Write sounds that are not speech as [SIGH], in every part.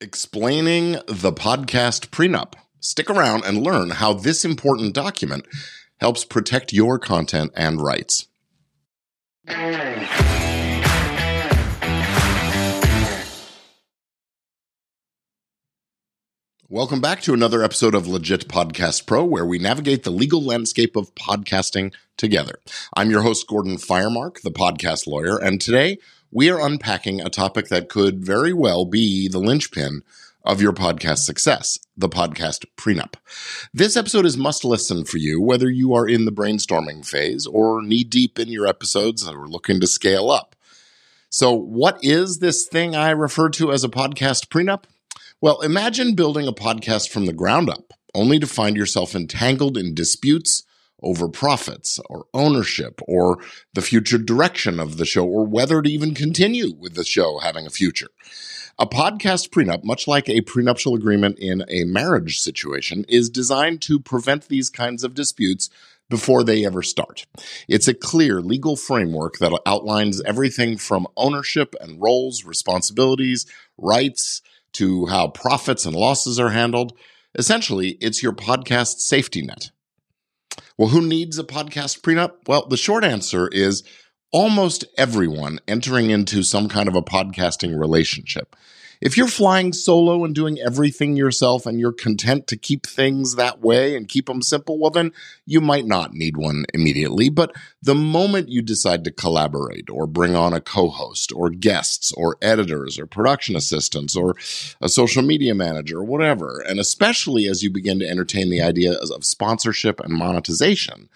Explaining the podcast prenup. Stick around and learn how this important document helps protect your content and rights. Welcome back to another episode of Legit Podcast Pro, where we navigate the legal landscape of podcasting together. I'm your host, Gordon Firemark, the podcast lawyer, and today we are unpacking a topic that could very well be the linchpin of your podcast success, the podcast prenup. This episode is must listen for you, whether you are in the brainstorming phase or knee deep in your episodes are looking to scale up. So, what is this thing I refer to as a podcast prenup? Well, imagine building a podcast from the ground up, only to find yourself entangled in disputes over profits or ownership or the future direction of the show or whether to even continue with the show having a future. A podcast prenup, much like a prenuptial agreement in a marriage situation, is designed to prevent these kinds of disputes before they ever start. It's a clear legal framework that outlines everything from ownership and roles, responsibilities, rights, to how profits and losses are handled. Essentially, it's your podcast safety net. Well, who needs a podcast prenup? Well, the short answer is almost everyone entering into some kind of a podcasting relationship. If you're flying solo and doing everything yourself and you're content to keep things that way and keep them simple, well, then you might not need one immediately. But the moment you decide to collaborate or bring on a co host or guests or editors or production assistants or a social media manager or whatever, and especially as you begin to entertain the idea of sponsorship and monetization,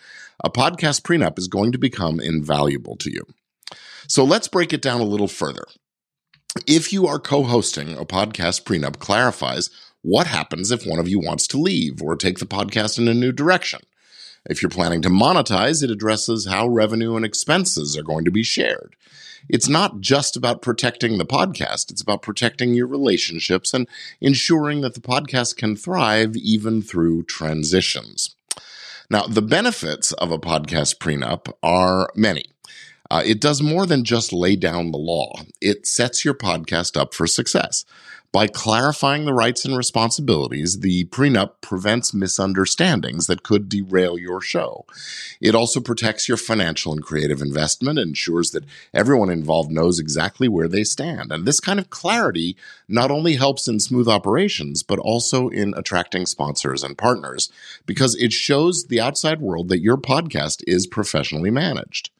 a podcast prenup is going to become invaluable to you. So let's break it down a little further. If you are co hosting a podcast prenup, clarifies what happens if one of you wants to leave or take the podcast in a new direction. If you're planning to monetize, it addresses how revenue and expenses are going to be shared. It's not just about protecting the podcast, it's about protecting your relationships and ensuring that the podcast can thrive even through transitions. Now, the benefits of a podcast prenup are many. Uh, it does more than just lay down the law, it sets your podcast up for success. By clarifying the rights and responsibilities, the prenup prevents misunderstandings that could derail your show. It also protects your financial and creative investment, ensures that everyone involved knows exactly where they stand. And this kind of clarity not only helps in smooth operations, but also in attracting sponsors and partners because it shows the outside world that your podcast is professionally managed.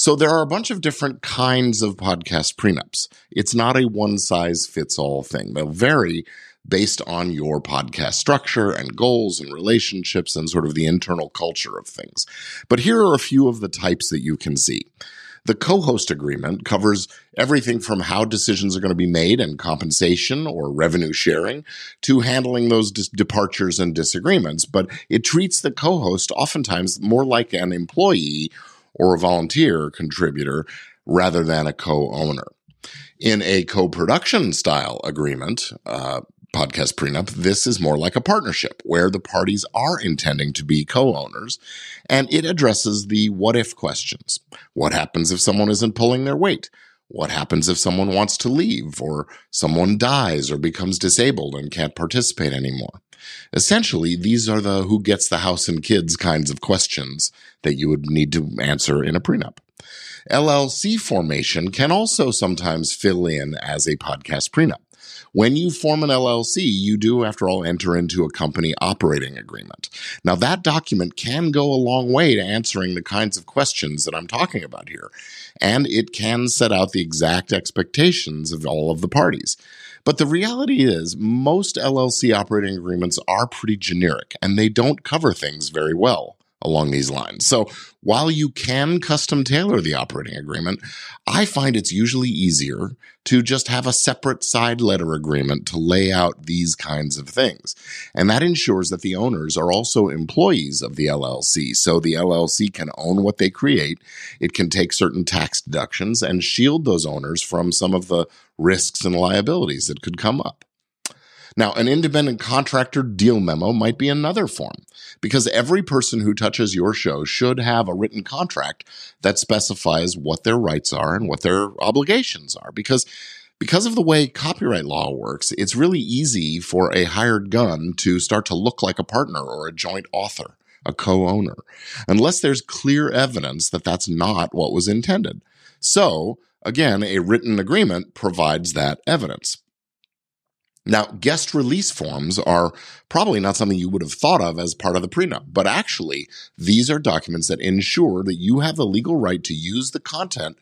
So there are a bunch of different kinds of podcast prenups. It's not a one size fits all thing. They'll vary based on your podcast structure and goals and relationships and sort of the internal culture of things. But here are a few of the types that you can see. The co host agreement covers everything from how decisions are going to be made and compensation or revenue sharing to handling those dis- departures and disagreements. But it treats the co host oftentimes more like an employee or a volunteer contributor rather than a co owner. In a co production style agreement, uh, podcast prenup, this is more like a partnership where the parties are intending to be co owners and it addresses the what if questions. What happens if someone isn't pulling their weight? What happens if someone wants to leave or someone dies or becomes disabled and can't participate anymore? Essentially, these are the who gets the house and kids kinds of questions that you would need to answer in a prenup. LLC formation can also sometimes fill in as a podcast prenup. When you form an LLC, you do, after all, enter into a company operating agreement. Now, that document can go a long way to answering the kinds of questions that I'm talking about here, and it can set out the exact expectations of all of the parties. But the reality is, most LLC operating agreements are pretty generic and they don't cover things very well along these lines. So while you can custom tailor the operating agreement, I find it's usually easier to just have a separate side letter agreement to lay out these kinds of things. And that ensures that the owners are also employees of the LLC. So the LLC can own what they create. It can take certain tax deductions and shield those owners from some of the risks and liabilities that could come up. Now, an independent contractor deal memo might be another form because every person who touches your show should have a written contract that specifies what their rights are and what their obligations are because because of the way copyright law works, it's really easy for a hired gun to start to look like a partner or a joint author, a co owner, unless there's clear evidence that that's not what was intended. So, again, a written agreement provides that evidence. Now, guest release forms are probably not something you would have thought of as part of the prenup, but actually, these are documents that ensure that you have the legal right to use the content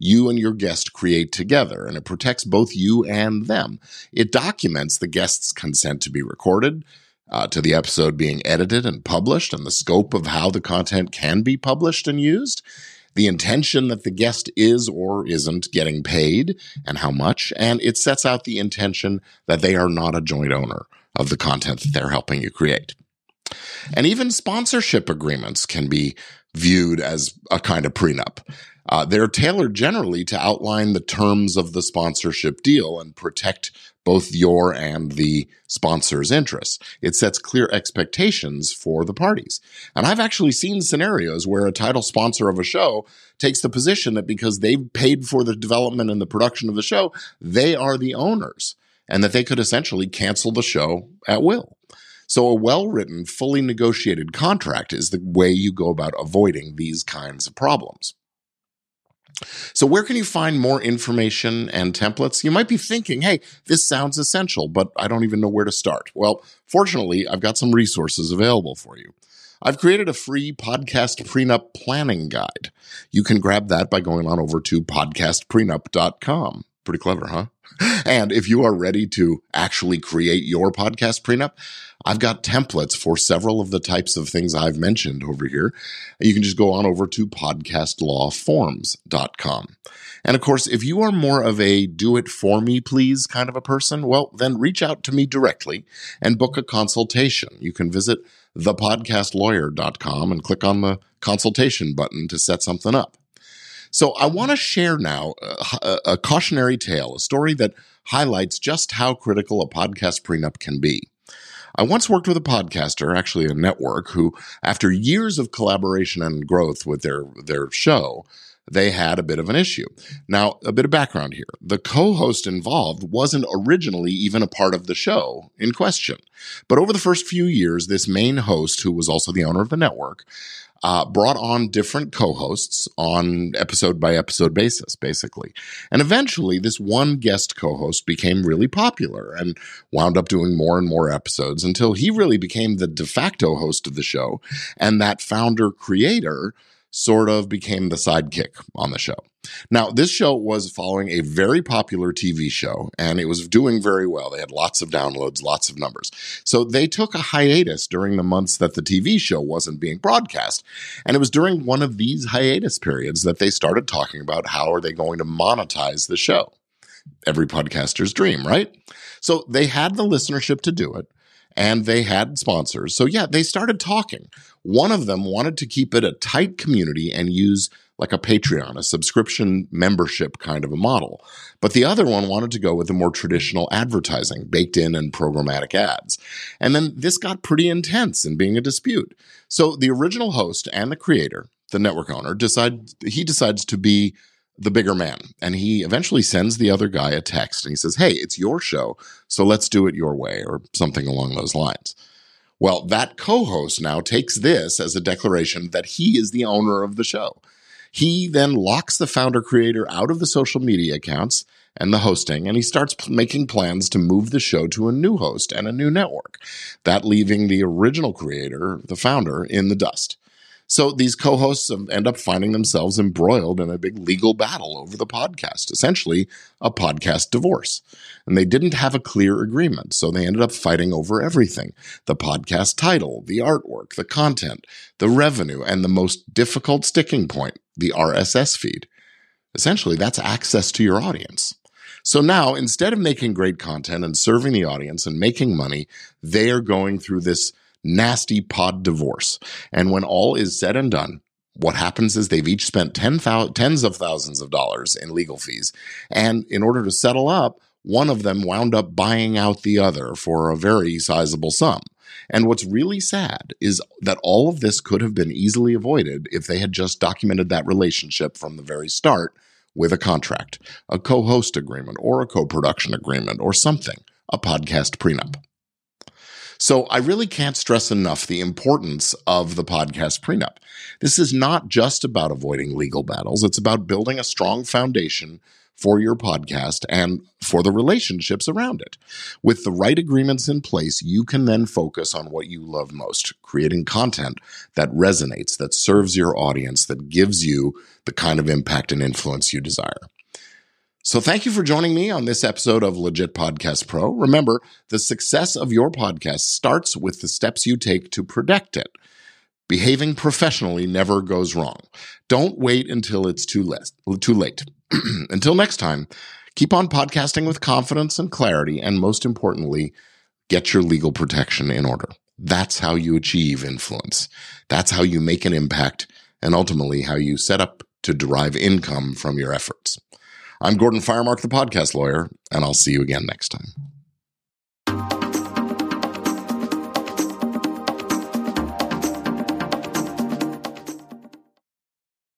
you and your guest create together, and it protects both you and them. It documents the guest's consent to be recorded, uh, to the episode being edited and published, and the scope of how the content can be published and used the intention that the guest is or isn't getting paid and how much. And it sets out the intention that they are not a joint owner of the content that they're helping you create. And even sponsorship agreements can be viewed as a kind of prenup. Uh, they're tailored generally to outline the terms of the sponsorship deal and protect both your and the sponsor's interests. It sets clear expectations for the parties. And I've actually seen scenarios where a title sponsor of a show takes the position that because they've paid for the development and the production of the show, they are the owners and that they could essentially cancel the show at will. So a well-written, fully negotiated contract is the way you go about avoiding these kinds of problems. So where can you find more information and templates? You might be thinking, hey, this sounds essential, but I don't even know where to start. Well, fortunately, I've got some resources available for you. I've created a free podcast prenup planning guide. You can grab that by going on over to podcastprenup.com. Pretty clever, huh? And if you are ready to actually create your podcast prenup, I've got templates for several of the types of things I've mentioned over here. You can just go on over to podcastlawforms.com. And of course, if you are more of a do it for me, please kind of a person, well, then reach out to me directly and book a consultation. You can visit thepodcastlawyer.com and click on the consultation button to set something up. So I want to share now uh, a, uh, a, cautionary tale, a story that highlights just how critical a podcast prenup can be. I once worked with a podcaster, actually a network, who, after years of collaboration and growth with their, their show, they had a bit of an issue. Now, a bit of background here. The co-host involved wasn't originally even a part of the show in question. But over the first few years, this main host, who was also the owner of the network, uh, brought on different co-hosts on episode by episode basis, basically. And eventually, this one guest co-host became really popular and wound up doing more and more episodes until he really became the de facto host of the show. And that founder creator sort of became the sidekick on the show. Now, this show was following a very popular TV show and it was doing very well. They had lots of downloads, lots of numbers. So they took a hiatus during the months that the TV show wasn't being broadcast. And it was during one of these hiatus periods that they started talking about how are they going to monetize the show. Every podcaster's dream, right? So they had the listenership to do it and they had sponsors. So yeah, they started talking. One of them wanted to keep it a tight community and use like a Patreon, a subscription membership kind of a model. But the other one wanted to go with the more traditional advertising, baked in and programmatic ads. And then this got pretty intense in being a dispute. So the original host and the creator, the network owner, decide he decides to be the bigger man. And he eventually sends the other guy a text and he says, Hey, it's your show. So let's do it your way or something along those lines. Well, that co-host now takes this as a declaration that he is the owner of the show. He then locks the founder creator out of the social media accounts and the hosting, and he starts p- making plans to move the show to a new host and a new network, that leaving the original creator, the founder, in the dust. So these co-hosts end up finding themselves embroiled in a big legal battle over the podcast, essentially a podcast divorce. And they didn't have a clear agreement, so they ended up fighting over everything. The podcast title, the artwork, the content, the revenue, and the most difficult sticking point, the RSS feed. Essentially, that's access to your audience. So now, instead of making great content and serving the audience and making money, they are going through this nasty pod divorce. And when all is said and done, what happens is they've each spent tens of thousands of dollars in legal fees. And in order to settle up, one of them wound up buying out the other for a very sizable sum. And what's really sad is that all of this could have been easily avoided if they had just documented that relationship from the very start with a contract, a co host agreement, or a co production agreement, or something, a podcast prenup. So I really can't stress enough the importance of the podcast prenup. This is not just about avoiding legal battles, it's about building a strong foundation for your podcast and for the relationships around it. With the right agreements in place, you can then focus on what you love most, creating content that resonates, that serves your audience, that gives you the kind of impact and influence you desire. So thank you for joining me on this episode of Legit Podcast Pro. Remember, the success of your podcast starts with the steps you take to protect it. Behaving professionally never goes wrong. Don't wait until it's too late. Too late. [CLEARS THROAT] until next time, keep on podcasting with confidence and clarity, and most importantly, get your legal protection in order. That's how you achieve influence. That's how you make an impact, and ultimately how you set up to derive income from your efforts. I'm Gordon Firemark, the podcast lawyer, and I'll see you again next time.